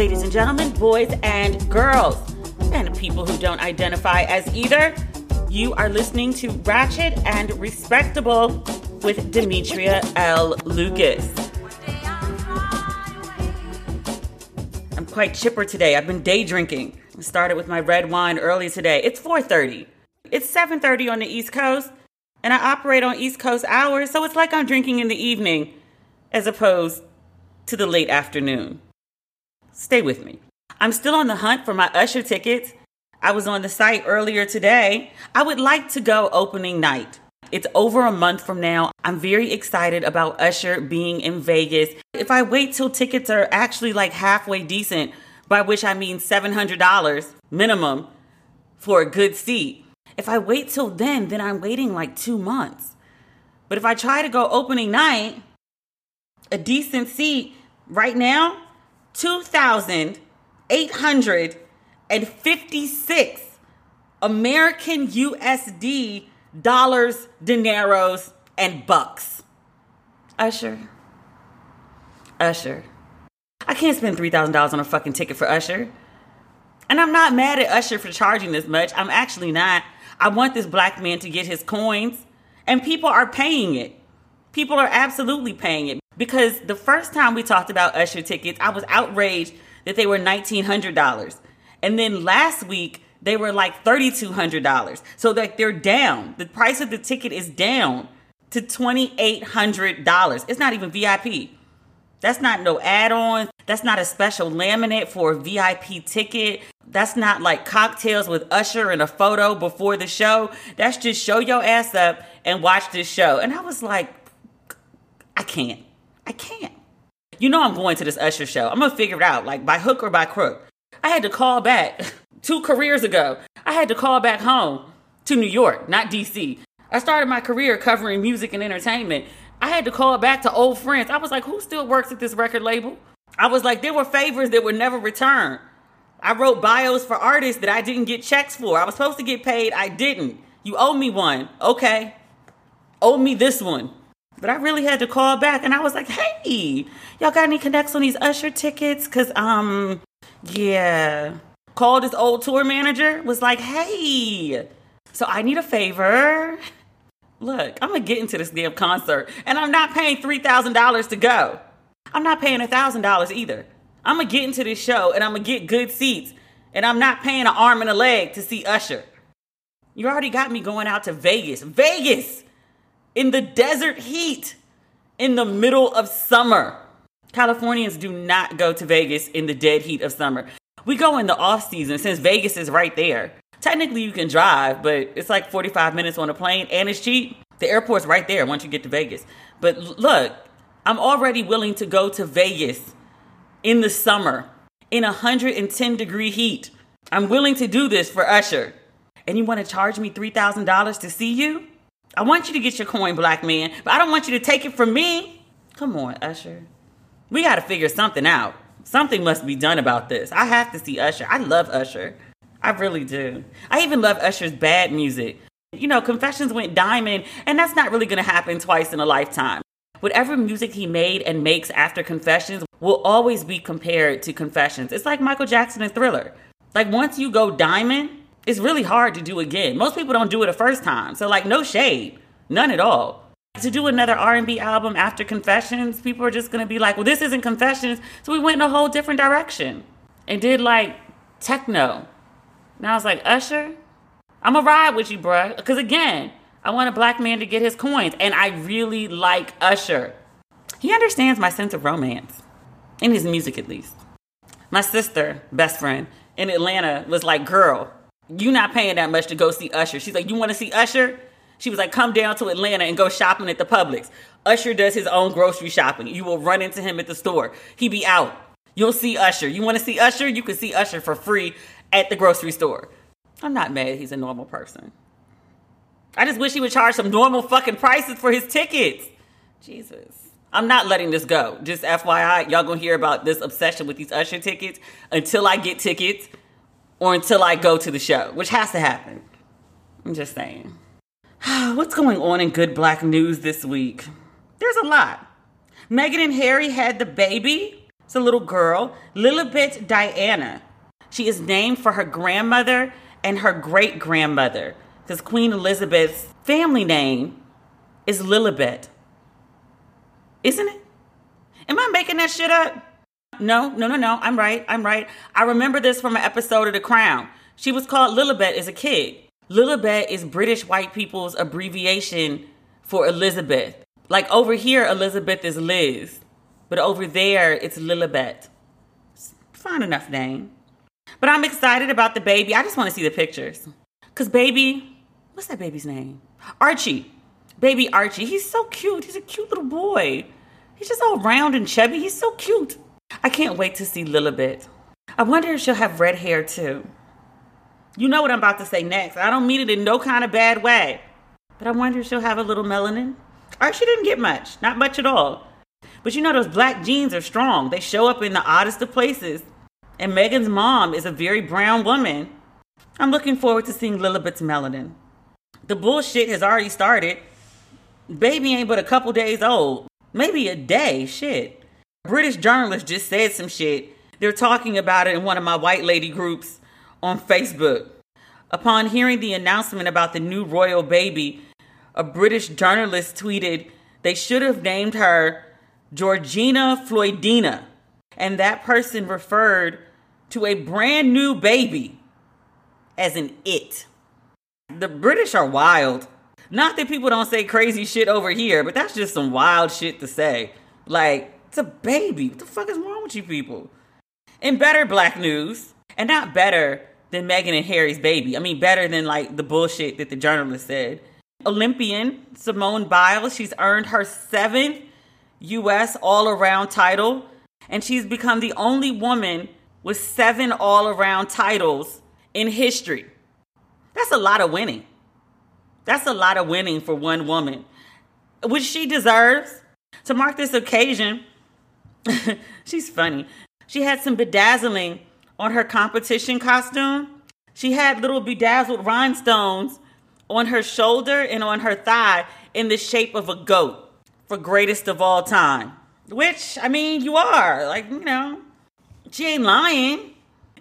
ladies and gentlemen, boys and girls, and people who don't identify as either. You are listening to Ratchet and Respectable with Demetria L. Lucas. I'm quite chipper today. I've been day drinking. I started with my red wine early today. It's 4:30. It's 7:30 on the East Coast, and I operate on East Coast hours, so it's like I'm drinking in the evening as opposed to the late afternoon. Stay with me. I'm still on the hunt for my Usher tickets. I was on the site earlier today. I would like to go opening night. It's over a month from now. I'm very excited about Usher being in Vegas. If I wait till tickets are actually like halfway decent, by which I mean $700 minimum for a good seat, if I wait till then, then I'm waiting like two months. But if I try to go opening night, a decent seat right now, 2,856 American USD dollars, dineros, and bucks. Usher. Usher. I can't spend $3,000 on a fucking ticket for Usher. And I'm not mad at Usher for charging this much. I'm actually not. I want this black man to get his coins, and people are paying it. People are absolutely paying it because the first time we talked about Usher tickets, I was outraged that they were $1,900. And then last week, they were like $3,200. So that they're down. The price of the ticket is down to $2,800. It's not even VIP. That's not no add on. That's not a special laminate for a VIP ticket. That's not like cocktails with Usher and a photo before the show. That's just show your ass up and watch this show. And I was like, I can't. I can't. You know I'm going to this Usher show. I'm gonna figure it out, like by hook or by crook. I had to call back two careers ago. I had to call back home to New York, not DC. I started my career covering music and entertainment. I had to call back to old friends. I was like, who still works at this record label? I was like, there were favors that were never returned. I wrote bios for artists that I didn't get checks for. I was supposed to get paid, I didn't. You owe me one. Okay. Owe me this one. But I really had to call back and I was like, hey, y'all got any connects on these Usher tickets? Cause um, yeah. Called his old tour manager, was like, hey, so I need a favor. Look, I'm gonna get into this damn concert and I'm not paying $3,000 to go. I'm not paying $1,000 either. I'm gonna get into this show and I'm gonna get good seats and I'm not paying an arm and a leg to see Usher. You already got me going out to Vegas. Vegas! In the desert heat, in the middle of summer. Californians do not go to Vegas in the dead heat of summer. We go in the off season since Vegas is right there. Technically, you can drive, but it's like 45 minutes on a plane and it's cheap. The airport's right there once you get to Vegas. But look, I'm already willing to go to Vegas in the summer in 110 degree heat. I'm willing to do this for Usher. And you want to charge me $3,000 to see you? I want you to get your coin, black man, but I don't want you to take it from me. Come on, Usher. We got to figure something out. Something must be done about this. I have to see Usher. I love Usher. I really do. I even love Usher's bad music. You know, Confessions went diamond, and that's not really going to happen twice in a lifetime. Whatever music he made and makes after Confessions will always be compared to Confessions. It's like Michael Jackson and Thriller. Like once you go diamond, it's really hard to do again. Most people don't do it a first time. So like no shade, none at all. To do another R&B album after Confessions, people are just going to be like, "Well, this isn't Confessions." So we went in a whole different direction and did like techno. And I was like, "Usher, I'm gonna ride with you, bruh. Because again, I want a black man to get his coins, and I really like Usher. He understands my sense of romance, in his music at least. My sister, best friend in Atlanta, was like, "Girl, you not paying that much to go see Usher." She's like, "You want to see Usher?" She was like, "Come down to Atlanta and go shopping at the Publix." Usher does his own grocery shopping. You will run into him at the store. He be out. You'll see Usher. You want to see Usher? You can see Usher for free at the grocery store. I'm not mad he's a normal person. I just wish he would charge some normal fucking prices for his tickets. Jesus. I'm not letting this go. Just FYI, y'all gonna hear about this obsession with these Usher tickets until I get tickets or until I go to the show, which has to happen. I'm just saying. What's going on in good black news this week? There's a lot. Meghan and Harry had the baby. It's a little girl, Lilibet Diana. She is named for her grandmother and her great grandmother because Queen Elizabeth's family name is Lilibet. Isn't it? Am I making that shit up? No, no, no, no. I'm right. I'm right. I remember this from an episode of The Crown. She was called Lilibet as a kid. Lilibet is British white people's abbreviation for Elizabeth. Like over here, Elizabeth is Liz, but over there, it's Lilibet. Fine enough name. But I'm excited about the baby. I just want to see the pictures. Because, baby, what's that baby's name? Archie. Baby Archie. He's so cute. He's a cute little boy. He's just all round and chubby. He's so cute. I can't wait to see Lilibet. I wonder if she'll have red hair too. You know what I'm about to say next. I don't mean it in no kind of bad way. But I wonder if she'll have a little melanin. Or she didn't get much. Not much at all. But you know, those black genes are strong. They show up in the oddest of places. And Meghan's mom is a very brown woman. I'm looking forward to seeing Lilibet's melanin. The bullshit has already started. Baby ain't but a couple days old. Maybe a day. Shit. British journalist just said some shit. They're talking about it in one of my white lady groups on Facebook. Upon hearing the announcement about the new royal baby, a British journalist tweeted they should have named her Georgina Floydina. And that person referred to a brand new baby as an it. The British are wild. Not that people don't say crazy shit over here, but that's just some wild shit to say. Like, it's a baby. What the fuck is wrong with you people? And better black news, and not better than Meghan and Harry's baby. I mean, better than like the bullshit that the journalist said. Olympian Simone Biles, she's earned her seventh U.S. all around title, and she's become the only woman with seven all around titles in history. That's a lot of winning. That's a lot of winning for one woman, which she deserves. To mark this occasion, she's funny. She had some bedazzling on her competition costume. She had little bedazzled rhinestones on her shoulder and on her thigh in the shape of a goat for greatest of all time. Which, I mean, you are. Like, you know, she ain't lying.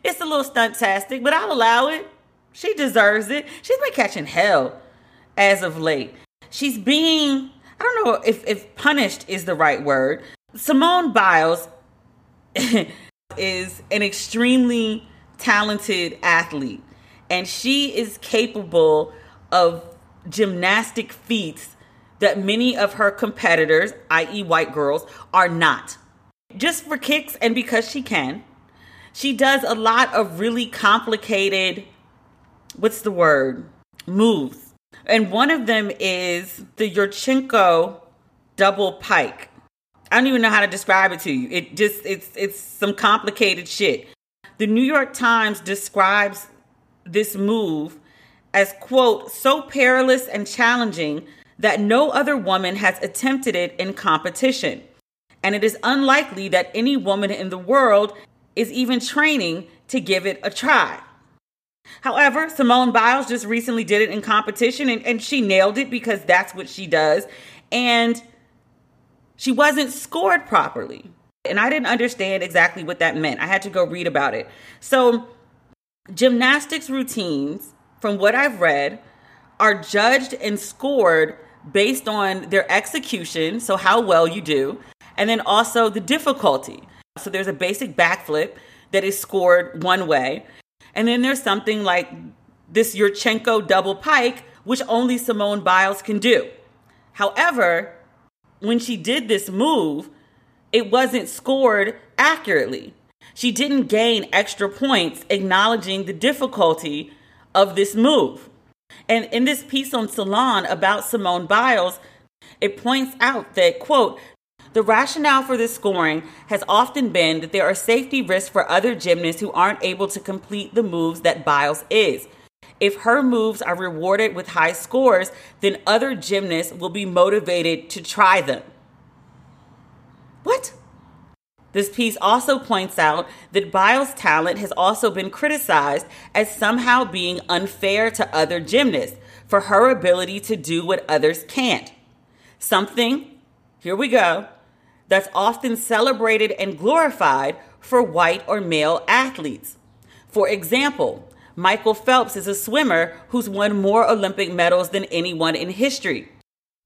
It's a little stuntastic, but I'll allow it. She deserves it. She's been catching hell as of late. She's being, I don't know if, if punished is the right word. Simone Biles is an extremely talented athlete, and she is capable of gymnastic feats that many of her competitors, i.e., white girls, are not just for kicks and because she can. She does a lot of really complicated, what's the word, moves. And one of them is the Yurchenko double pike. I don't even know how to describe it to you. It just it's it's some complicated shit. The New York Times describes this move as quote so perilous and challenging that no other woman has attempted it in competition and it is unlikely that any woman in the world is even training to give it a try. However, Simone Biles just recently did it in competition and, and she nailed it because that's what she does. And she wasn't scored properly. And I didn't understand exactly what that meant. I had to go read about it. So, gymnastics routines, from what I've read, are judged and scored based on their execution, so how well you do, and then also the difficulty. So there's a basic backflip that is scored one way. And then there's something like this Yurchenko double pike, which only Simone Biles can do. However, when she did this move, it wasn't scored accurately. She didn't gain extra points acknowledging the difficulty of this move. And in this piece on Salon about Simone Biles, it points out that, quote, the rationale for this scoring has often been that there are safety risks for other gymnasts who aren't able to complete the moves that Biles is. If her moves are rewarded with high scores, then other gymnasts will be motivated to try them. What? This piece also points out that Biles' talent has also been criticized as somehow being unfair to other gymnasts for her ability to do what others can't. Something, here we go, that's often celebrated and glorified for white or male athletes. For example, Michael Phelps is a swimmer who's won more Olympic medals than anyone in history.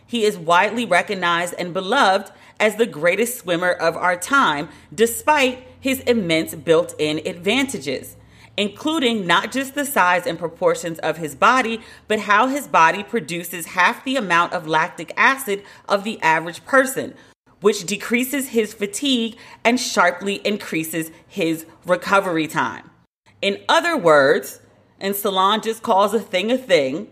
He is widely recognized and beloved as the greatest swimmer of our time, despite his immense built in advantages, including not just the size and proportions of his body, but how his body produces half the amount of lactic acid of the average person, which decreases his fatigue and sharply increases his recovery time. In other words, and Salon just calls a thing a thing,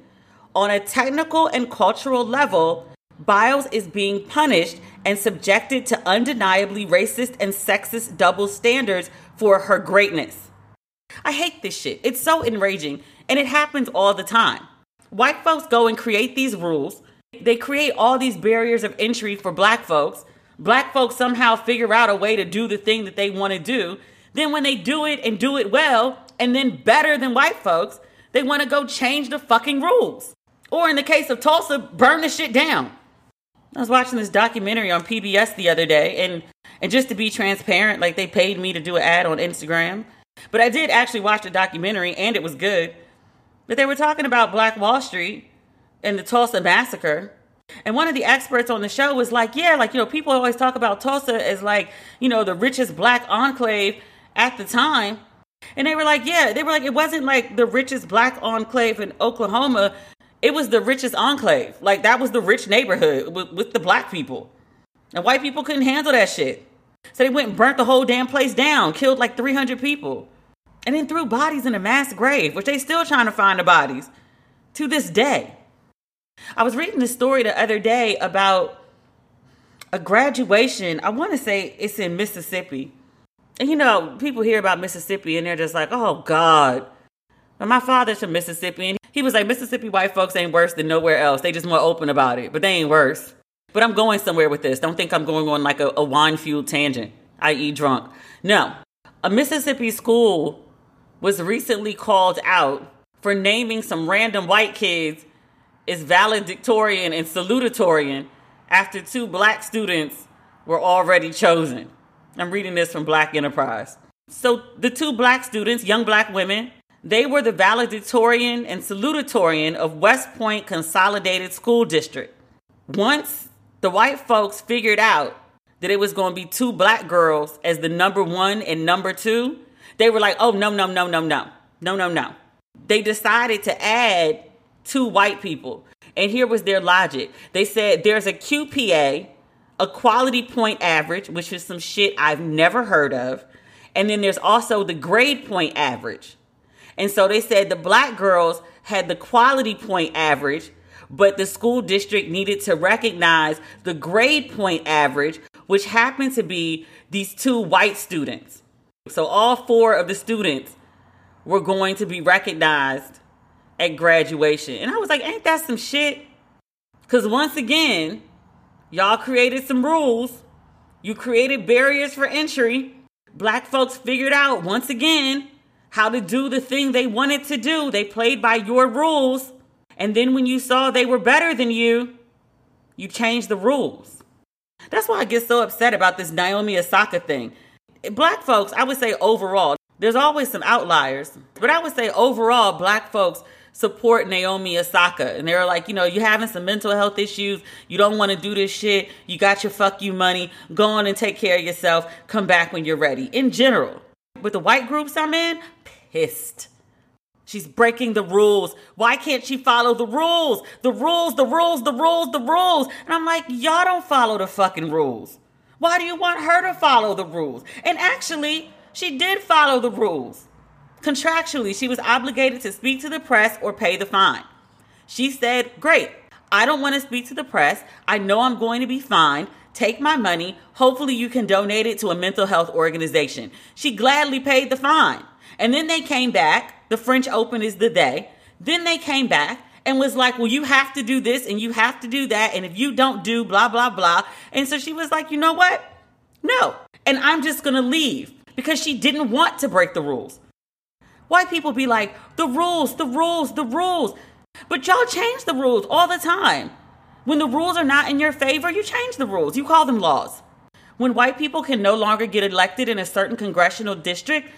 on a technical and cultural level, Biles is being punished and subjected to undeniably racist and sexist double standards for her greatness. I hate this shit. It's so enraging, and it happens all the time. White folks go and create these rules. They create all these barriers of entry for black folks. Black folks somehow figure out a way to do the thing that they want to do. Then, when they do it and do it well, and then better than white folks, they want to go change the fucking rules. Or in the case of Tulsa, burn the shit down. I was watching this documentary on PBS the other day, and and just to be transparent, like they paid me to do an ad on Instagram, but I did actually watch the documentary, and it was good. But they were talking about Black Wall Street and the Tulsa massacre. And one of the experts on the show was like, yeah, like, you know, people always talk about Tulsa as like, you know, the richest black enclave at the time. And they were like, yeah, they were like, it wasn't like the richest black enclave in Oklahoma. It was the richest enclave. Like that was the rich neighborhood with, with the black people. And white people couldn't handle that shit. So they went and burnt the whole damn place down, killed like 300 people, and then threw bodies in a mass grave, which they still trying to find the bodies to this day. I was reading this story the other day about a graduation. I want to say it's in Mississippi and you know, people hear about Mississippi and they're just like, oh God. But my father's from Mississippi and he was like, Mississippi white folks ain't worse than nowhere else. They just more open about it, but they ain't worse. But I'm going somewhere with this. Don't think I'm going on like a, a wine fueled tangent, i.e., drunk. No. A Mississippi school was recently called out for naming some random white kids as valedictorian and salutatorian after two black students were already chosen. I'm reading this from Black Enterprise. So the two black students, young black women, they were the valedictorian and salutatorian of West Point Consolidated School District. Once the white folks figured out that it was going to be two black girls as the number one and number two, they were like, oh, no, no, no, no, no, no, no, no. They decided to add two white people. And here was their logic. They said there's a QPA a quality point average, which is some shit I've never heard of. And then there's also the grade point average. And so they said the black girls had the quality point average, but the school district needed to recognize the grade point average, which happened to be these two white students. So all four of the students were going to be recognized at graduation. And I was like, ain't that some shit? Because once again, Y'all created some rules. You created barriers for entry. Black folks figured out once again how to do the thing they wanted to do. They played by your rules. And then when you saw they were better than you, you changed the rules. That's why I get so upset about this Naomi Osaka thing. Black folks, I would say overall, there's always some outliers, but I would say overall, black folks support Naomi Osaka. And they're like, you know, you're having some mental health issues. You don't want to do this shit. You got your fuck you money. Go on and take care of yourself. Come back when you're ready. In general, with the white groups I'm in, pissed. She's breaking the rules. Why can't she follow the rules? The rules, the rules, the rules, the rules. And I'm like, y'all don't follow the fucking rules. Why do you want her to follow the rules? And actually, she did follow the rules. Contractually, she was obligated to speak to the press or pay the fine. She said, Great, I don't want to speak to the press. I know I'm going to be fined. Take my money. Hopefully, you can donate it to a mental health organization. She gladly paid the fine. And then they came back. The French Open is the day. Then they came back and was like, Well, you have to do this and you have to do that. And if you don't do blah, blah, blah. And so she was like, You know what? No. And I'm just going to leave because she didn't want to break the rules. White people be like, the rules, the rules, the rules. But y'all change the rules all the time. When the rules are not in your favor, you change the rules. You call them laws. When white people can no longer get elected in a certain congressional district,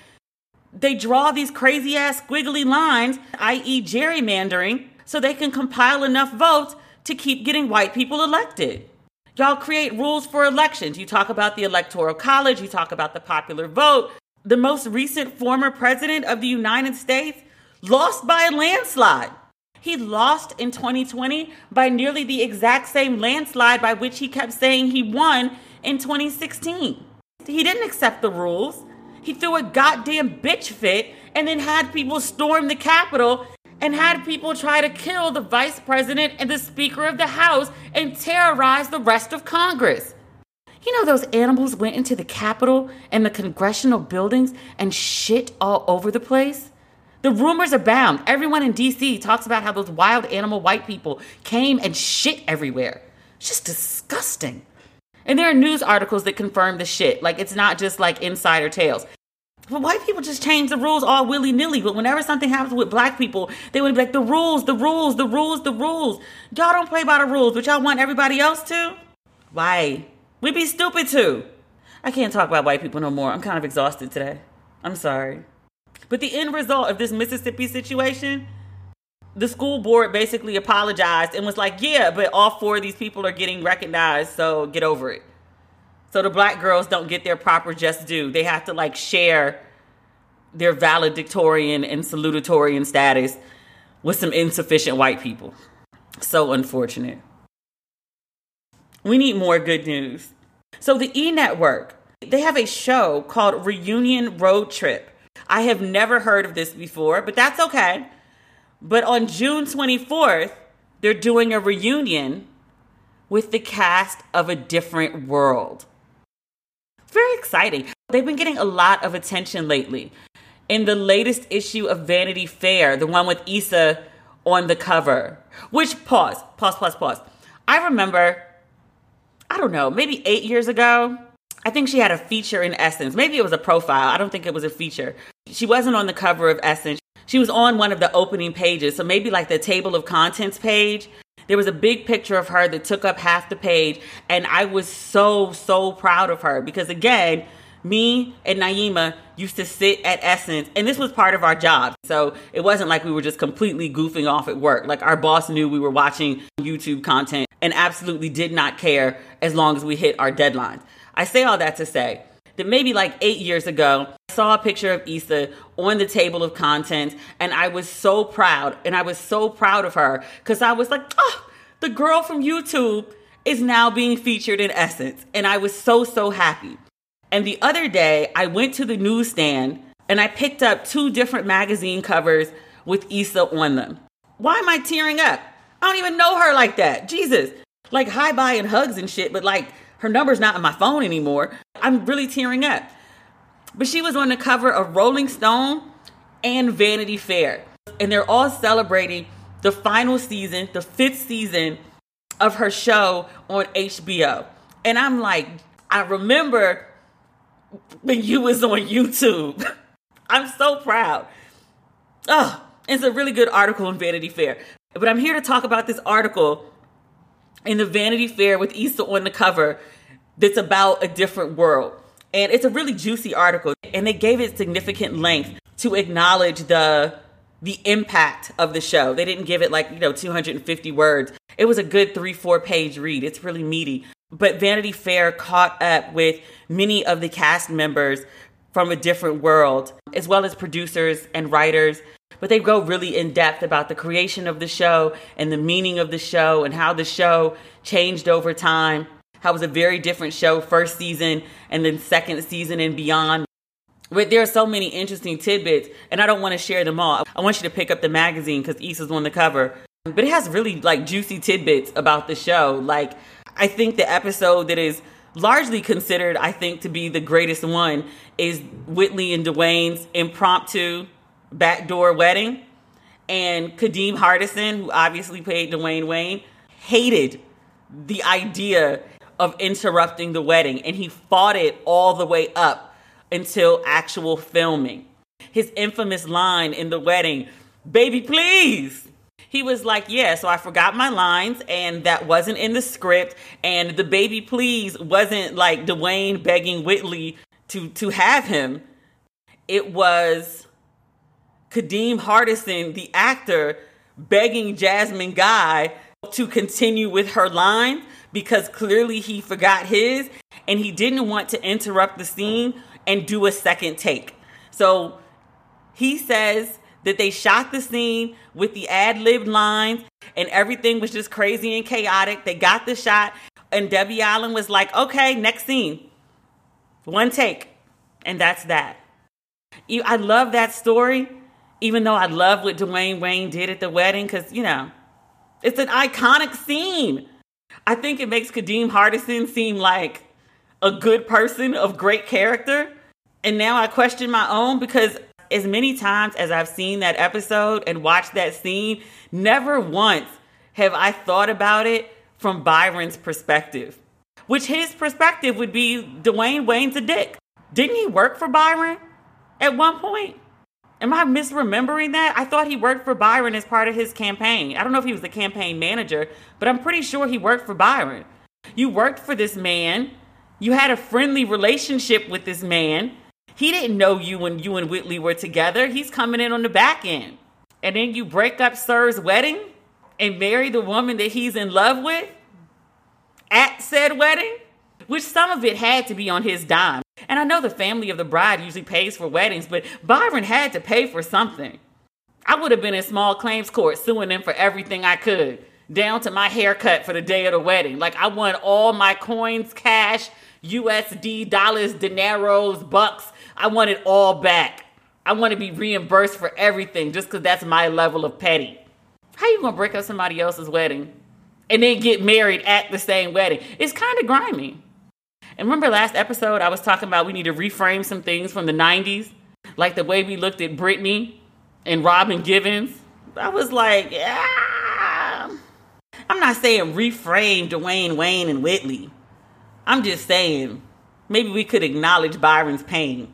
they draw these crazy ass squiggly lines, i.e., gerrymandering, so they can compile enough votes to keep getting white people elected. Y'all create rules for elections. You talk about the Electoral College, you talk about the popular vote. The most recent former president of the United States lost by a landslide. He lost in 2020 by nearly the exact same landslide by which he kept saying he won in 2016. He didn't accept the rules. He threw a goddamn bitch fit and then had people storm the Capitol and had people try to kill the vice president and the speaker of the House and terrorize the rest of Congress. You know, those animals went into the Capitol and the congressional buildings and shit all over the place? The rumors abound. Everyone in DC talks about how those wild animal white people came and shit everywhere. It's just disgusting. And there are news articles that confirm the shit. Like, it's not just like insider tales. But white people just change the rules all willy nilly. But whenever something happens with black people, they would be like, the rules, the rules, the rules, the rules. Y'all don't play by the rules, but y'all want everybody else to? Why? We'd be stupid too. I can't talk about white people no more. I'm kind of exhausted today. I'm sorry. But the end result of this Mississippi situation, the school board basically apologized and was like, yeah, but all four of these people are getting recognized, so get over it. So the black girls don't get their proper just due. They have to like share their valedictorian and salutatorian status with some insufficient white people. So unfortunate. We need more good news. So the E Network, they have a show called Reunion Road Trip. I have never heard of this before, but that's okay. But on June 24th, they're doing a reunion with the cast of A Different World. Very exciting. They've been getting a lot of attention lately. In the latest issue of Vanity Fair, the one with Issa on the cover, which, pause, pause, pause, pause. I remember, I don't know, maybe eight years ago, I think she had a feature in Essence. Maybe it was a profile. I don't think it was a feature. She wasn't on the cover of Essence. She was on one of the opening pages. So maybe like the table of contents page. There was a big picture of her that took up half the page. And I was so, so proud of her because again, me and Naima used to sit at Essence, and this was part of our job. So it wasn't like we were just completely goofing off at work. Like our boss knew we were watching YouTube content and absolutely did not care as long as we hit our deadlines. I say all that to say that maybe like eight years ago, I saw a picture of Issa on the table of contents, and I was so proud. And I was so proud of her because I was like, oh, the girl from YouTube is now being featured in Essence. And I was so, so happy. And the other day, I went to the newsstand and I picked up two different magazine covers with Issa on them. Why am I tearing up? I don't even know her like that. Jesus. Like hi bye and hugs and shit, but like her number's not on my phone anymore. I'm really tearing up. But she was on the cover of Rolling Stone and Vanity Fair. And they're all celebrating the final season, the fifth season of her show on HBO. And I'm like, I remember when you was on YouTube. I'm so proud. Oh, it's a really good article in Vanity Fair. But I'm here to talk about this article in the Vanity Fair with Issa on the cover that's about a different world. And it's a really juicy article. And they gave it significant length to acknowledge the the impact of the show. They didn't give it like, you know, 250 words. It was a good three, four page read. It's really meaty. But Vanity Fair caught up with many of the cast members from a different world, as well as producers and writers. But they go really in depth about the creation of the show and the meaning of the show and how the show changed over time how it was a very different show first season and then second season and beyond. But there are so many interesting tidbits, and I don't want to share them all. I want you to pick up the magazine because Issa's on the cover. But it has really like juicy tidbits about the show. Like, I think the episode that is largely considered, I think, to be the greatest one is Whitley and Dwayne's impromptu backdoor wedding. And Kadeem Hardison, who obviously played Dwayne Wayne, hated the idea of interrupting the wedding, and he fought it all the way up until actual filming. His infamous line in the wedding, baby, please. He was like, Yeah, so I forgot my lines, and that wasn't in the script, and the baby please wasn't like Dwayne begging Whitley to to have him. It was Kadeem Hardison, the actor, begging Jasmine Guy to continue with her line because clearly he forgot his and he didn't want to interrupt the scene and do a second take. So he says that they shot the scene with the ad lib lines and everything was just crazy and chaotic. They got the shot, and Debbie Allen was like, okay, next scene. One take. And that's that. I love that story, even though I love what Dwayne Wayne did at the wedding, because, you know, it's an iconic scene. I think it makes Kadeem Hardison seem like a good person of great character. And now I question my own because as many times as I've seen that episode and watched that scene, never once have I thought about it from Byron's perspective. Which his perspective would be Dwayne Wayne's a dick. Didn't he work for Byron at one point? Am I misremembering that? I thought he worked for Byron as part of his campaign. I don't know if he was the campaign manager, but I'm pretty sure he worked for Byron. You worked for this man. You had a friendly relationship with this man. He didn't know you when you and Whitley were together. He's coming in on the back end. And then you break up Sir's wedding and marry the woman that he's in love with at said wedding, which some of it had to be on his dime. And I know the family of the bride usually pays for weddings, but Byron had to pay for something. I would have been in small claims court suing them for everything I could, down to my haircut for the day of the wedding. Like I want all my coins, cash, USD, dollars, dineros, bucks, I want it all back. I want to be reimbursed for everything just because that's my level of petty. How you gonna break up somebody else's wedding and then get married at the same wedding? It's kind of grimy. And remember last episode I was talking about we need to reframe some things from the 90s, like the way we looked at Britney and Robin Givens. I was like, yeah. I'm not saying reframe Dwayne Wayne and Whitley. I'm just saying maybe we could acknowledge Byron's pain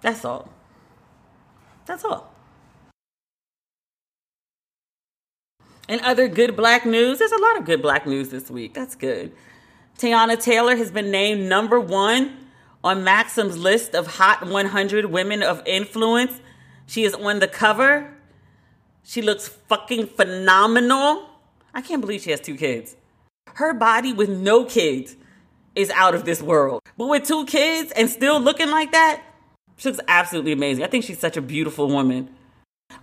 that's all. That's all. And other good black news, there's a lot of good black news this week. That's good. Teyana Taylor has been named number one on Maxim's list of Hot 100 Women of Influence. She is on the cover. She looks fucking phenomenal. I can't believe she has two kids. Her body with no kids is out of this world. But with two kids and still looking like that, she looks absolutely amazing. I think she's such a beautiful woman.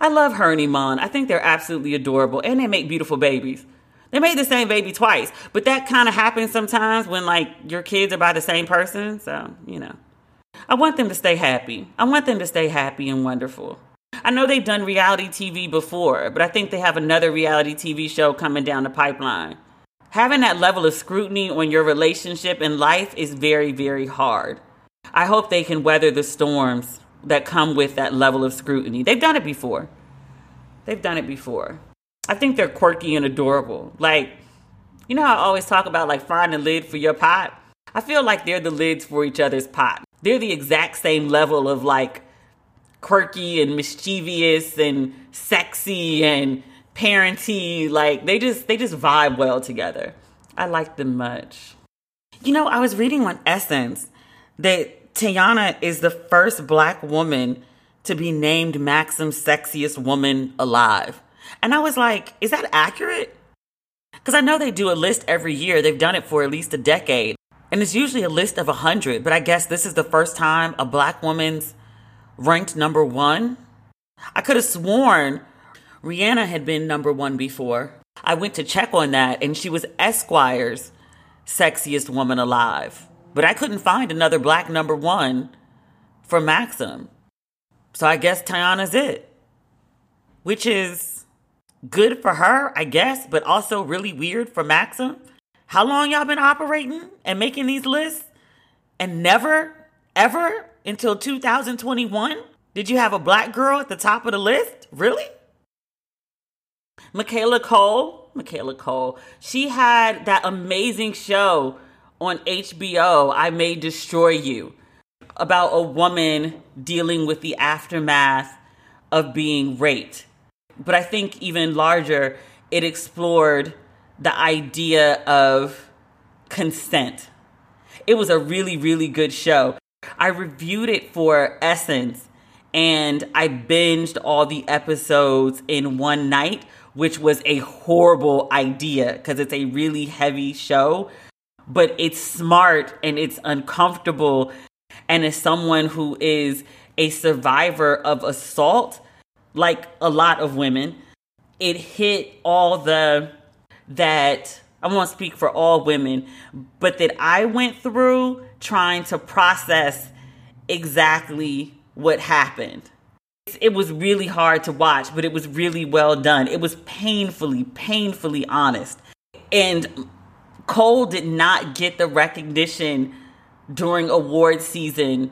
I love her and Iman. I think they're absolutely adorable and they make beautiful babies. They made the same baby twice, but that kind of happens sometimes when like your kids are by the same person. So, you know, I want them to stay happy. I want them to stay happy and wonderful. I know they've done reality TV before, but I think they have another reality TV show coming down the pipeline. Having that level of scrutiny on your relationship and life is very, very hard. I hope they can weather the storms that come with that level of scrutiny. They've done it before. They've done it before. I think they're quirky and adorable. Like, you know how I always talk about like finding a lid for your pot? I feel like they're the lids for each other's pot. They're the exact same level of like quirky and mischievous and sexy and parenty. Like they just they just vibe well together. I like them much. You know, I was reading on Essence that Teyana is the first black woman to be named Maxim's sexiest woman alive. And I was like, is that accurate? Because I know they do a list every year. They've done it for at least a decade. And it's usually a list of 100, but I guess this is the first time a black woman's ranked number one. I could have sworn Rihanna had been number one before. I went to check on that, and she was Esquire's sexiest woman alive. But I couldn't find another black number one for Maxim. So I guess Teyana's it. Which is good for her, I guess, but also really weird for Maxim. How long y'all been operating and making these lists? And never, ever until 2021 did you have a black girl at the top of the list? Really? Michaela Coel, Michaela Coel, she had that amazing show on HBO, I May Destroy You, about a woman dealing with the aftermath of being raped. But I think even larger, it explored the idea of consent. It was a really, really good show. I reviewed it for Essence and I binged all the episodes in one night, which was a horrible idea because it's a really heavy show, but it's smart and it's uncomfortable. And as someone who is a survivor of assault, like a lot of women, it hit all the that I won't speak for all women, but that I went through trying to process exactly what happened. It was really hard to watch, but it was really well done. It was painfully, painfully honest. And Coel did not get the recognition during award season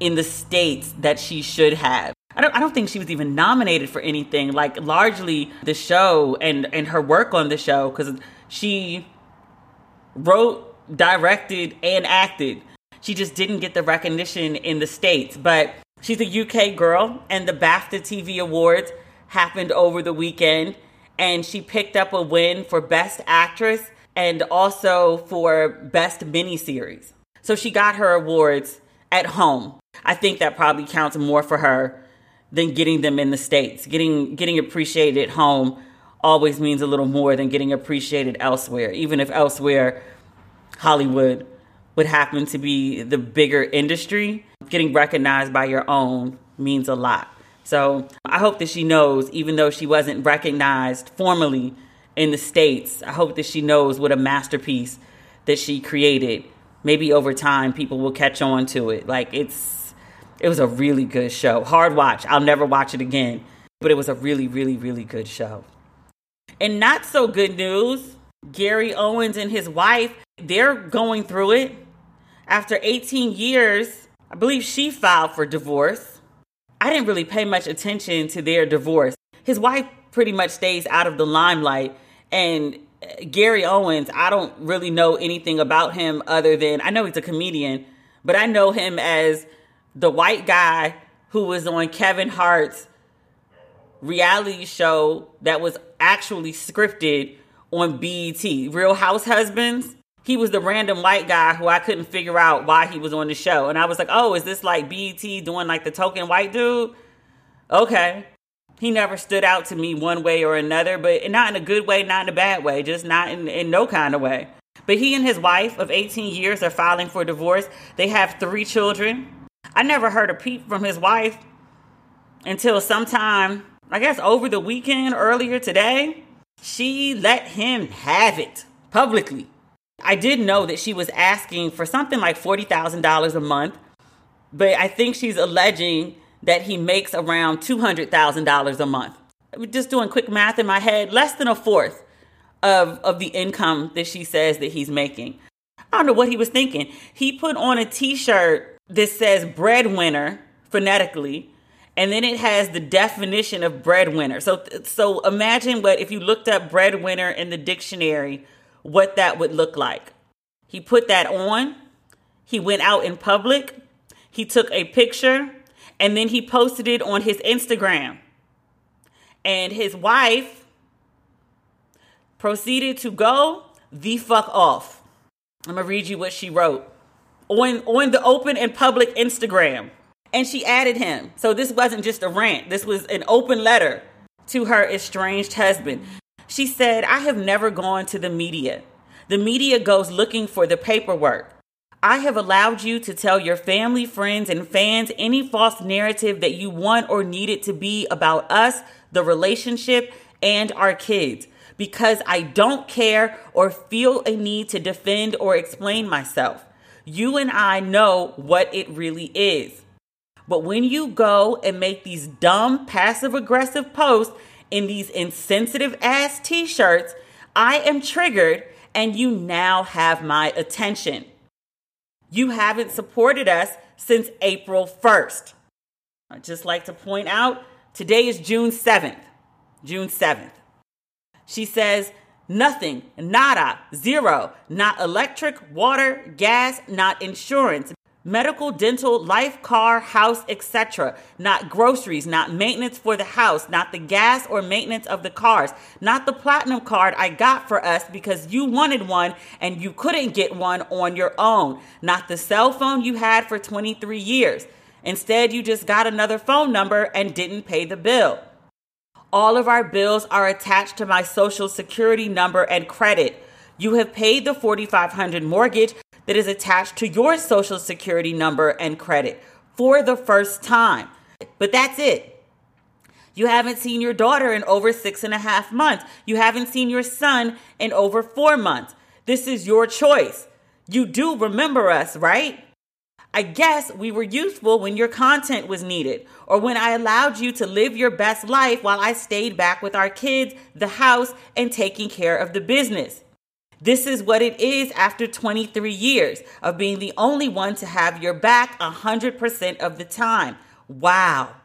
in the states that she should have. I don't, I don't think she was even nominated for anything. Like largely the show and and her work on the show because she wrote, directed, and acted. She just didn't get the recognition in the states. But she's a UK girl, and the BAFTA TV Awards happened over the weekend, and she picked up a win for Best Actress and also for Best Miniseries. So she got her awards at home. I think that probably counts more for her than getting them in the states. Getting getting appreciated at home always means a little more than getting appreciated elsewhere. Even if elsewhere Hollywood would happen to be the bigger industry, getting recognized by your own means a lot. So I hope that she knows, even though she wasn't recognized formally in the States, I hope that she knows what a masterpiece that she created. Maybe over time people will catch on to it. Like it's it was a really good show. Hard watch. I'll never watch it again. But it was a really, really, really good show. And not so good news Gary Owens and his wife, they're going through it. After 18 years, I believe she filed for divorce. I didn't really pay much attention to their divorce. His wife pretty much stays out of the limelight. And uh, Gary Owens, I don't really know anything about him other than I know he's a comedian, but I know him as the white guy who was on Kevin Hart's reality show that was actually scripted on BET, Real House Husbands. He was the random white guy who I couldn't figure out why he was on the show. And I was like, oh, is this like BET doing like the token white dude? Okay. He never stood out to me one way or another, but not in a good way, not in a bad way, just not in, in no kind of way. But he and his wife of 18 years are filing for divorce. They have three children. I never heard a peep from his wife until sometime, I guess over the weekend, earlier today. She let him have it publicly. I did know that she was asking for something like $40,000 a month, but I think she's alleging that he makes around $200,000 a month. Just doing quick math in my head, less than a fourth of, of the income that she says that he's making. I don't know what he was thinking. He put on a t shirt that says breadwinner phonetically, and then it has the definition of breadwinner. So, so imagine what if you looked up breadwinner in the dictionary, what that would look like. He put that on. He went out in public. He took a picture, and then he posted it on his Instagram. And his wife proceeded to go the fuck off. I'm gonna read you what she wrote on on the open and public Instagram. And she added him. So this wasn't just a rant. This was an open letter to her estranged husband. She said, "I have never gone to the media. The media goes looking for the paperwork. I have allowed you to tell your family, friends, and fans any false narrative that you want or need it to be about us, the relationship, and our kids because I don't care or feel a need to defend or explain myself. You and I know what it really is. But when you go and make these dumb passive aggressive posts in these insensitive ass t shirts, I am triggered and you now have my attention. You haven't supported us since April 1st. I'd just like to point out today is June 7th. June 7th. She says, Nothing, nada, zero, not electric, water, gas, not insurance. Medical, dental, life, car, house, etc. Not groceries, not maintenance for the house, not the gas or maintenance of the cars, not the platinum card I got for us because you wanted one and you couldn't get one on your own, not the cell phone you had for 23 years. Instead, you just got another phone number and didn't pay the bill. All of our bills are attached to my social security number and credit. You have paid the 4500 mortgage that is attached to your social security number and credit for the first time. But that's it. You haven't seen your daughter in over six and a half months. You haven't seen your son in over four months. This is your choice. You do remember us, right? I guess we were useful when your content was needed, or when I allowed you to live your best life while I stayed back with our kids, the house, and taking care of the business. This is what it is after 23 years of being the only one to have your back 100% of the time. Wow.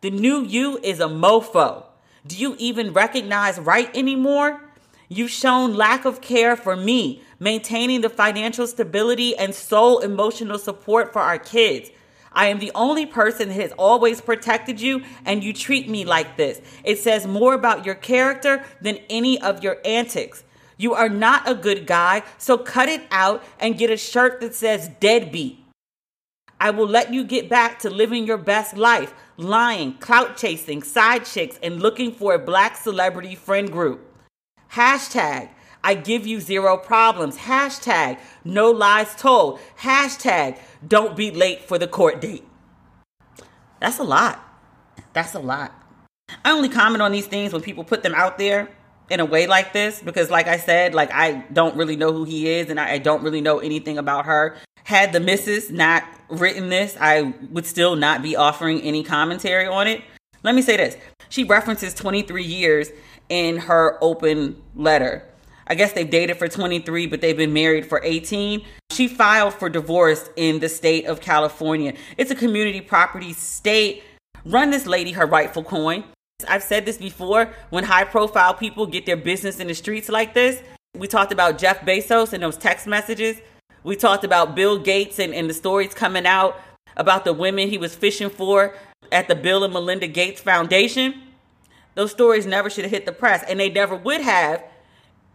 The new you is a mofo. Do you even recognize right anymore? You've shown lack of care for me, maintaining the financial stability and sole emotional support for our kids. I am the only person that has always protected you, and you treat me like this. It says more about your character than any of your antics. You are not a good guy, so cut it out and get a shirt that says deadbeat. I will let you get back to living your best life, lying, clout chasing, side chicks, and looking for a black celebrity friend group. Hashtag, I give you zero problems. Hashtag, no lies told. Hashtag, don't be late for the court date. That's a lot. That's a lot. I only comment on these things when people put them out there in a way like this because like i said like i don't really know who he is and i, don't really know anything about her. Had the missus not written this i would still not be offering any commentary on it. Let me say this. She references 23 years in her open letter. I guess they've dated for 23 but they've been married for 18 she filed for divorce in the state of california. It's a community property state. Run this lady her rightful coin I've said this before when high profile people get their business in the streets like this. We talked about Jeff Bezos and those text messages. We talked about Bill Gates and, and the stories coming out about the women he was fishing for at the Bill and Melinda Gates Foundation. Those stories never should have hit the press, and they never would have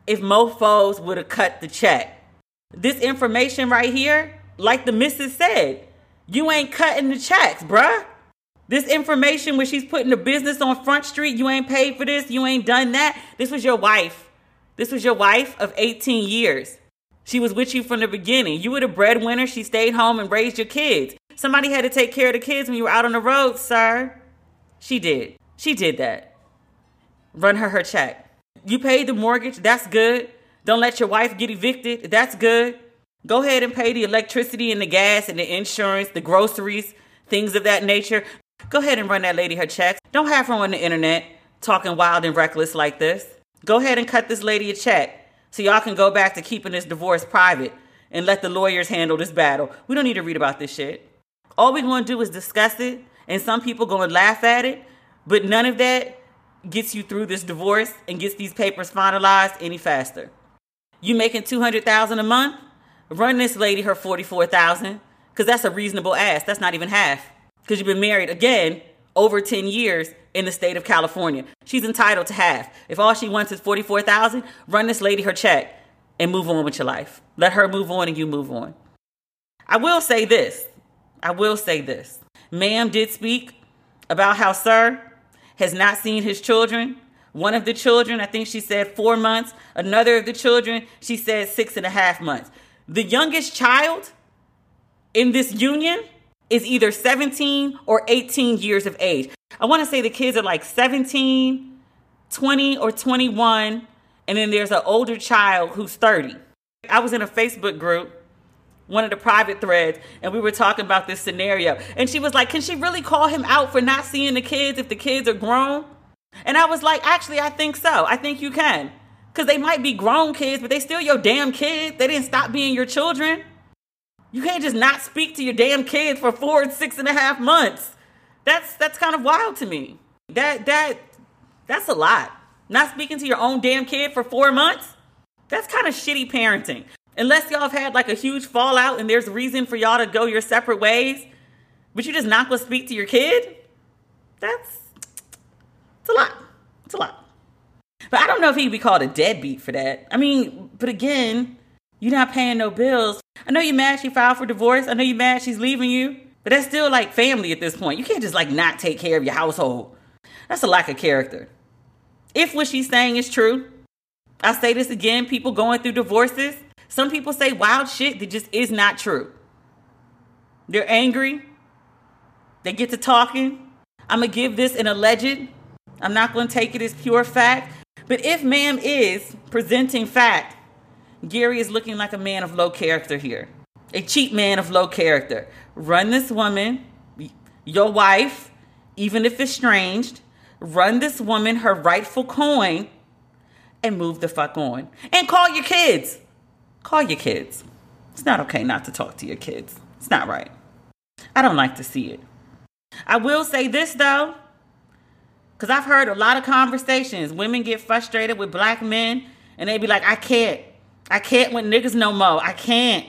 if mofos would have cut the check. This information right here, like the missus said, you ain't cutting the checks, bruh. This information where she's putting the business on Front Street, you ain't paid for this, you ain't done that. This was your wife. This was your wife of 18 years. She was with you from the beginning. You were the breadwinner. She stayed home and raised your kids. Somebody had to take care of the kids when you were out on the road, sir. She did. She did that. Run her her check. You paid the mortgage. That's good. Don't let your wife get evicted. That's good. Go ahead and pay the electricity and the gas and the insurance, the groceries, things of that nature. Go ahead and run that lady her checks. Don't have her on the internet talking wild and reckless like this. Go ahead and cut this lady a check so y'all can go back to keeping this divorce private and let the lawyers handle this battle. We don't need to read about this shit. All we're going to do is discuss it, and some people going to laugh at it, but none of that gets you through this divorce and gets these papers finalized any faster. You making 200,000 a month? Run this lady her 44,000 cuz that's a reasonable ask. That's not even half because you've been married again over 10 years in the state of California. She's entitled to half. If all she wants is 44,000, run this lady her check and move on with your life. Let her move on and you move on. I will say this. I will say this. Ma'am did speak about how Sir has not seen his children. One of the children, I think she said four months. Another of the children, she said six and a half months. The youngest child in this union is either 17 or 18 years of age. I want to say the kids are like 17, 20, or 21, and then there's an older child who's 30. I was in a Facebook group, one of the private threads, and we were talking about this scenario. And she was like, Can she really call him out for not seeing the kids if the kids are grown? And I was like, Actually, I think so. I think you can. Because they might be grown kids, but they still your damn kids. They didn't stop being your children. You can't just not speak to your damn kids for four and six and a half months. That's that's kind of wild to me. That that that's a lot. Not speaking to your own damn kid for four months? That's kind of shitty parenting. Unless y'all have had like a huge fallout and there's a reason for y'all to go your separate ways, but you just not gonna speak to your kid? That's it's a lot. It's a lot. But I don't know if he'd be called a deadbeat for that. I mean, but again, you're not paying no bills. I know you're mad she filed for divorce. I know you're mad she's leaving you. But that's still like family at this point. You can't just like not take care of your household. That's a lack of character. If what she's saying is true, I say this again people going through divorces, some people say wild shit that just is not true. They're angry. They get to talking. I'm going to give this an alleged. I'm not going to take it as pure fact. But if ma'am is presenting fact, Gary is looking like a man of low character here. A cheap man of low character. Run this woman, your wife, even if estranged, run this woman her rightful coin and move the fuck on. And call your kids. Call your kids. It's not okay not to talk to your kids. It's not right. I don't like to see it. I will say this though, because I've heard a lot of conversations. Women get frustrated with black men and they be like, I can't. I can't with niggas no more. I can't.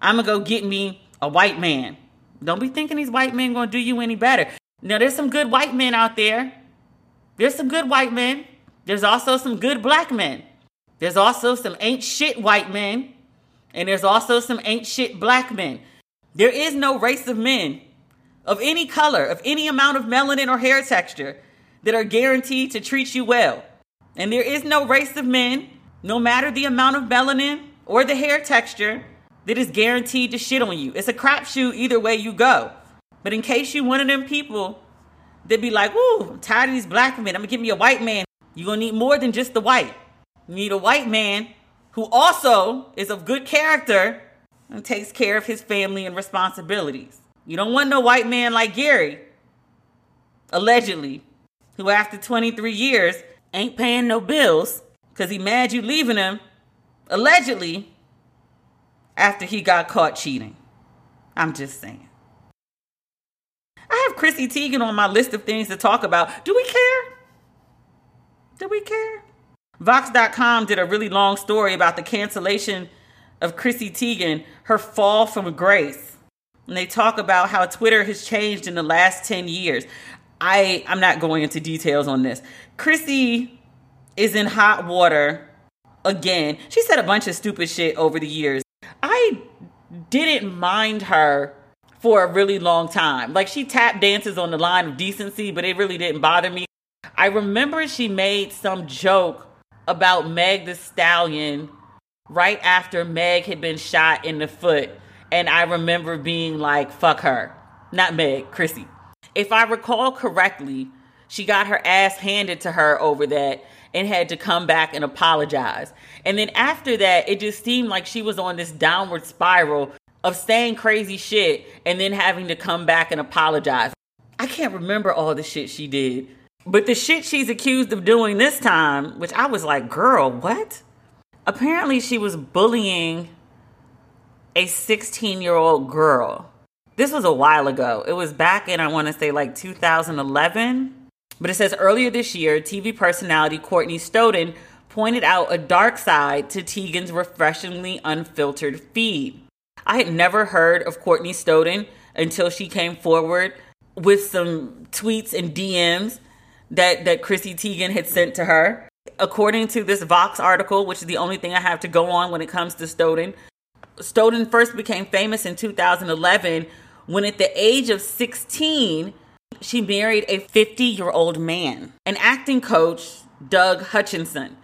I'm gonna go get me a white man. Don't be thinking these white men gonna do you any better. Now there's some good white men out there. There's some good white men. There's also some good black men. There's also some ain't shit white men. And there's also some ain't shit black men. There is no race of men of any color, of any amount of melanin or hair texture that are guaranteed to treat you well. And there is no race of men no matter the amount of melanin or the hair texture, that is guaranteed to shit on you. It's a crapshoot either way you go. But in case you one of them people that be like, "Ooh, I'm tired of these black men. I'm gonna give me a white man." You're gonna need more than just the white. You need a white man who also is of good character and takes care of his family and responsibilities. You don't want no white man like Gary, allegedly, who after 23 years ain't paying no bills because he mad you leaving him, allegedly, after he got caught cheating. I'm just saying. I have Chrissy Teigen on my list of things to talk about. Do we care? Do we care? Vox.com did a really long story about the cancellation of Chrissy Teigen, her fall from grace. And they talk about how Twitter has changed in the last 10 years. I, I'm not going into details on this. Chrissy is in hot water again. She said a bunch of stupid shit over the years. I didn't mind her for a really long time. Like she tap dances on the line of decency, but it really didn't bother me. I remember she made some joke about Meg the Stallion right after Meg had been shot in the foot. And I remember being like, fuck her. Not Meg, Chrissy. If I recall correctly, she got her ass handed to her over that and had to come back and apologize. And then after that, it just seemed like she was on this downward spiral of saying crazy shit and then having to come back and apologize. I can't remember all the shit she did. But the shit she's accused of doing this time, which I was like, girl, what? Apparently, she was bullying a 16 year old girl. This was a while ago. It was back in, I want to say, like 2011. But it says earlier this year, TV personality Courtney Stodden pointed out a dark side to Teigen's refreshingly unfiltered feed. I had never heard of Courtney Stodden until she came forward with some tweets and DMs that, that Chrissy Teigen had sent to her. According to this Vox article, which is the only thing I have to go on when it comes to Stodden, Stodden first became famous in 2011 when, at the age of 16, she married a 50 year old man, an acting coach, Doug Hutchison.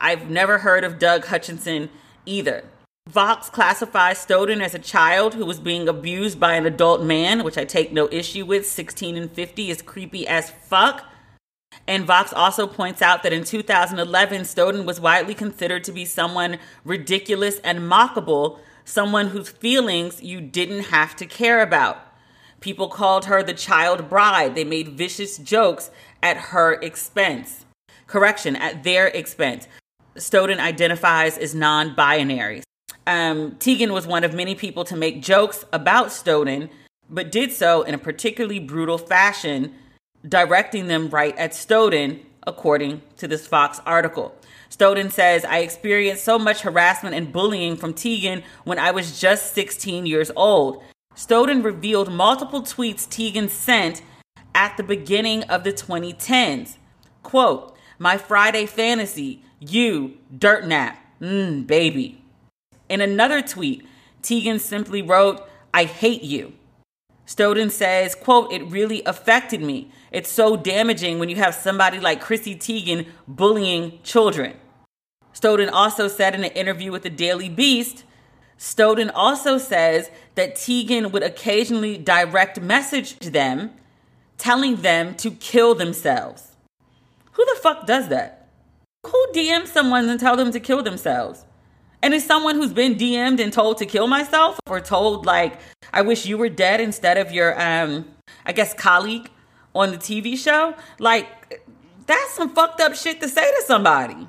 I've never heard of Doug Hutchison either. Vox classifies Stodden as a child who was being abused by an adult man, which I take no issue with. 16 and 50 is creepy as fuck. And Vox also points out that in 2011, Stodden was widely considered to be someone ridiculous and mockable, someone whose feelings you didn't have to care about. People called her the child bride. They made vicious jokes at her expense. Correction, at their expense. Stodden identifies as non binary. Um, Teigen was one of many people to make jokes about Stodden, but did so in a particularly brutal fashion, directing them right at Stodden according to this Vox article. Stodden says, I experienced so much harassment and bullying from Teigen when I was just 16 years old. Stodden revealed multiple tweets Teigen sent at the beginning of the 2010s. Quote, My Friday fantasy, you, dirt nap, mmm, baby. In another tweet, Teigen simply wrote, I hate you. Stodden says, quote, it really affected me. It's so damaging when you have somebody like Chrissy Teigen bullying children. Stodden also said in an interview with the Daily Beast, Stodden also says that Teigen would occasionally direct message them, telling them to kill themselves. Who the fuck does that? Who DMs someone and tell them to kill themselves? And is someone who's been DM'd and told to kill myself or told like I wish you were dead instead of your um I guess colleague on the TV show? Like that's some fucked up shit to say to somebody.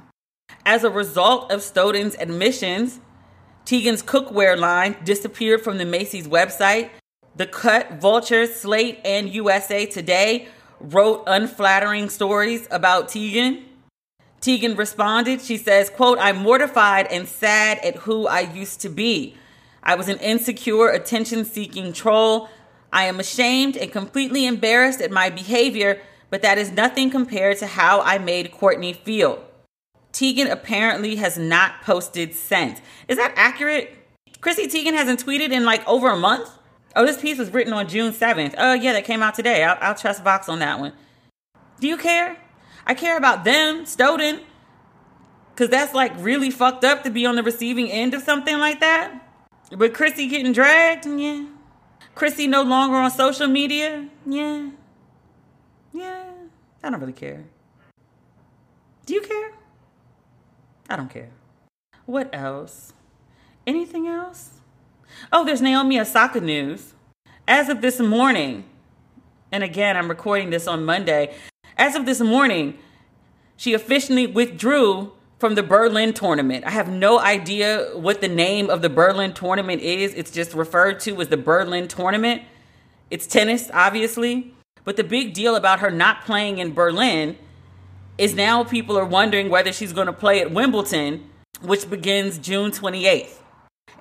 As a result of Stodden's admissions, Teigen's cookware line disappeared from the Macy's website. The Cut, Vulture, Slate, and USA Today wrote unflattering stories about Teigen. Teigen responded, she says, quote, I'm mortified and sad at who I used to be. I was an insecure, attention seeking troll. I am ashamed and completely embarrassed at my behavior, but that is nothing compared to how I made Courtney feel. Teigen apparently has not posted since. Is that accurate? Chrissy Teigen hasn't tweeted in like over a month? Oh, this piece was written on June 7th. Oh, yeah, that came out today. I'll, I'll trust Vox on that one. Do you care? I care about them, Stodden, because that's like really fucked up to be on the receiving end of something like that. But Chrissy getting dragged, yeah. Chrissy no longer on social media, yeah. Yeah, I don't really care. Do you care? I don't care. What else? Anything else? Oh, there's Naomi Osaka news. As of this morning, and again, I'm recording this on Monday. As of this morning, she officially withdrew from the Berlin tournament. I have no idea what the name of the Berlin tournament is. It's just referred to as the Berlin tournament. It's tennis, obviously. But the big deal about her not playing in Berlin is now people are wondering whether she's going to play at Wimbledon, which begins June 28th.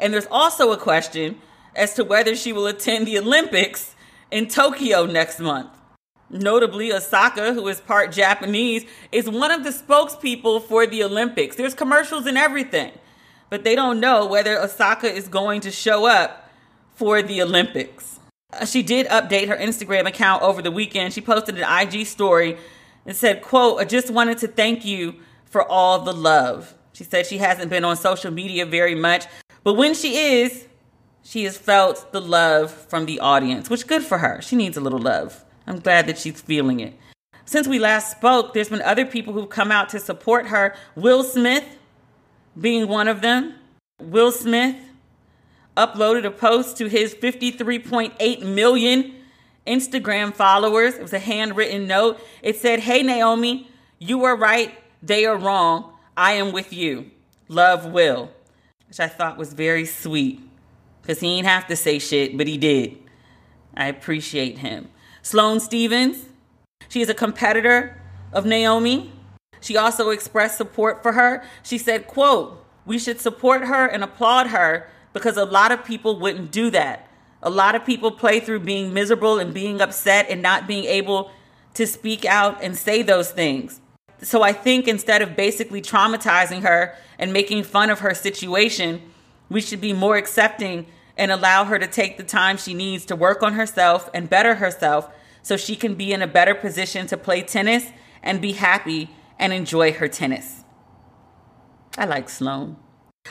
And there's also a question as to whether she will attend the Olympics in Tokyo next month. Notably, Osaka, who is part Japanese, is one of the spokespeople for the Olympics. There's commercials and everything, but they don't know whether Osaka is going to show up for the Olympics. Uh, she did update her Instagram account over the weekend. She posted an IG story and said, quote, I just wanted to thank you for all the love. She said she hasn't been on social media very much, but when she is, she has felt the love from the audience, which good for her. She needs a little love. I'm glad that she's feeling it. Since we last spoke, there's been other people who've come out to support her. Will Smith being one of them. Will Smith uploaded a post to his 53.8 million Instagram followers. It was a handwritten note. It said, Hey, Naomi, you are right. They are wrong. I am with you. Love Will. Which I thought was very sweet because he didn't have to say shit, but he did. I appreciate him. Sloane Stephens, she is a competitor of Naomi. She also expressed support for her. She said, quote, we should support her and applaud her because a lot of people wouldn't do that. A lot of people play through being miserable and being upset and not being able to speak out and say those things. So I think instead of basically traumatizing her and making fun of her situation, we should be more accepting and allow her to take the time she needs to work on herself and better herself so she can be in a better position to play tennis and be happy and enjoy her tennis. I like Sloane.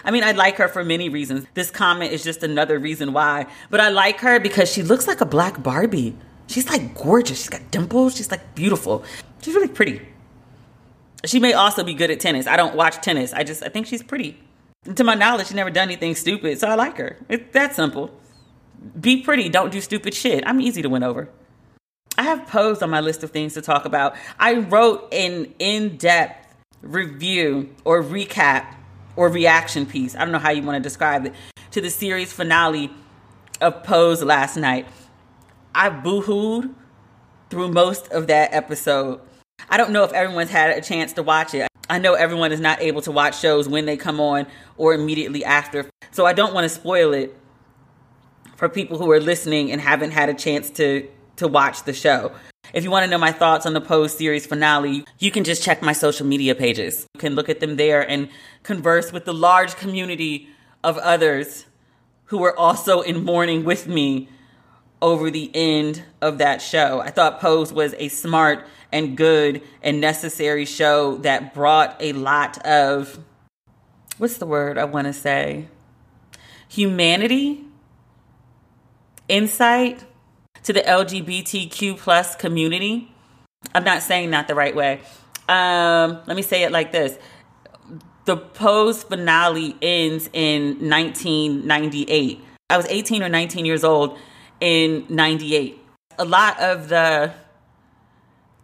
I mean, I like her for many reasons. This comment is just another reason why. But I like her because she looks like a black Barbie. She's like gorgeous. She's got dimples. She's like beautiful. She's really pretty. She may also be good at tennis. I don't watch tennis. I just I think she's pretty. To my knowledge, she's never done anything stupid, so I like her. It's that simple. Be pretty, don't do stupid shit. I'm easy to win over. I have posed on my list of things to talk about. I wrote an in-depth review or recap or reaction piece. I don't know how you want to describe it to the series finale of Pose last night. I boohooed through most of that episode. I don't know if everyone's had a chance to watch it. I know everyone is not able to watch shows when they come on or immediately after. So I don't want to spoil it for people who are listening and haven't had a chance to to watch the show. If you want to know my thoughts on the Pose series finale, you can just check my social media pages. You can look at them there and converse with the large community of others who were also in mourning with me over the end of that show. I thought Pose was a smart and good and necessary show that brought a lot of what's the word I want to say? Humanity, insight to the LGBTQ plus community. I'm not saying that the right way. Um, let me say it like this. The Pose finale ends in 1998. I was 18 or 19 years old in 98. A lot of the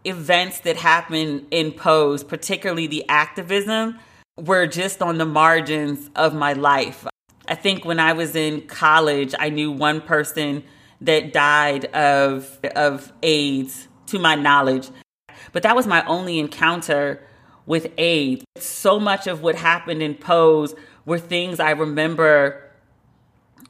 events that happened in Pose, particularly the activism, were just on the margins of my life. I think when I was in college, I knew one person that died of of AIDS to my knowledge. But that was my only encounter with AIDS. So much of what happened in Pose were things I remember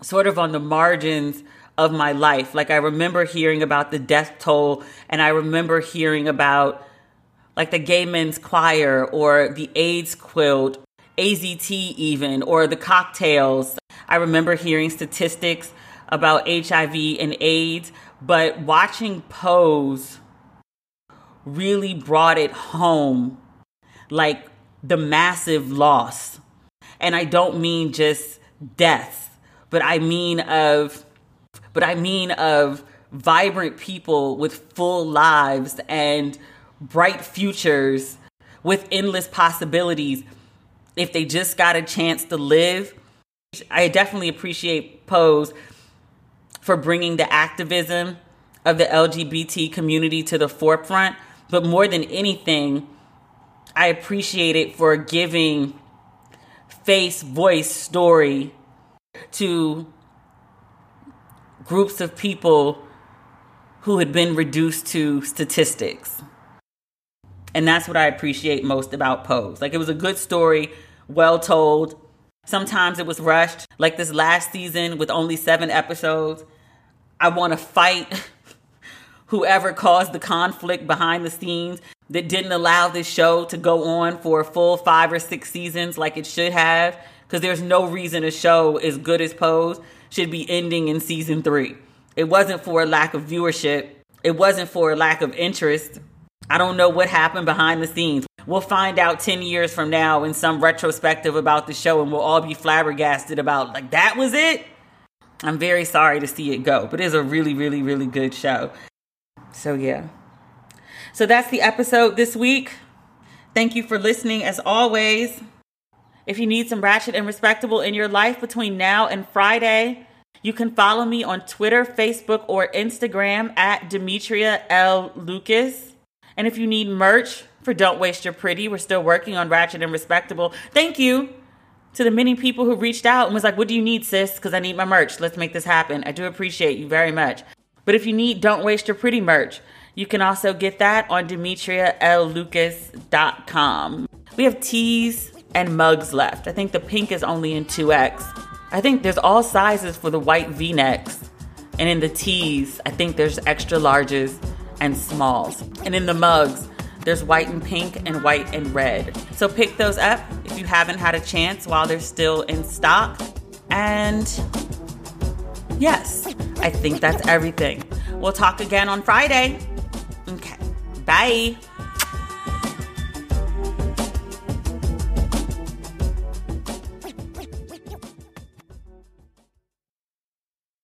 sort of on the margins of my life. Like I remember hearing about the death toll and I remember hearing about like the gay men's choir or the AIDS quilt, AZT even, or the cocktails. I remember hearing statistics about HIV and AIDS, but watching Pose really brought it home like the massive loss. And I don't mean just deaths, but I mean of but I mean of vibrant people with full lives and bright futures with endless possibilities if they just got a chance to live. I definitely appreciate Pose for bringing the activism of the LGBT community to the forefront, but more than anything, I appreciate it for giving face, voice, story to groups of people who had been reduced to statistics. And that's what I appreciate most about Pose. Like it was a good story, well told. Sometimes it was rushed, like this last season with only seven episodes. I want to fight whoever caused the conflict behind the scenes that didn't allow this show to go on for a full five or six seasons like it should have. Because there's no reason a show as good as Pose should be ending in season three. It wasn't for a lack of viewership, it wasn't for a lack of interest. I don't know what happened behind the scenes. We'll find out 10 years from now in some retrospective about the show and we'll all be flabbergasted about, like, that was it? I'm very sorry to see it go, but it's a really, really, really good show. So, yeah. So, that's the episode this week. Thank you for listening as always. If you need some ratchet and respectable in your life between now and Friday, you can follow me on Twitter, Facebook, or Instagram at Demetria L. Lucas. And if you need merch for Don't Waste Your Pretty, we're still working on Ratchet and Respectable. Thank you to the many people who reached out and was like, What do you need, sis? Because I need my merch. Let's make this happen. I do appreciate you very much. But if you need Don't Waste Your Pretty merch, you can also get that on DemetriaLLucas.com. We have tees and mugs left. I think the pink is only in 2X. I think there's all sizes for the white v necks. And in the tees, I think there's extra larges and smalls. And in the mugs, there's white and pink and white and red. So pick those up if you haven't had a chance while they're still in stock. And yes, I think that's everything. We'll talk again on Friday. Okay, bye.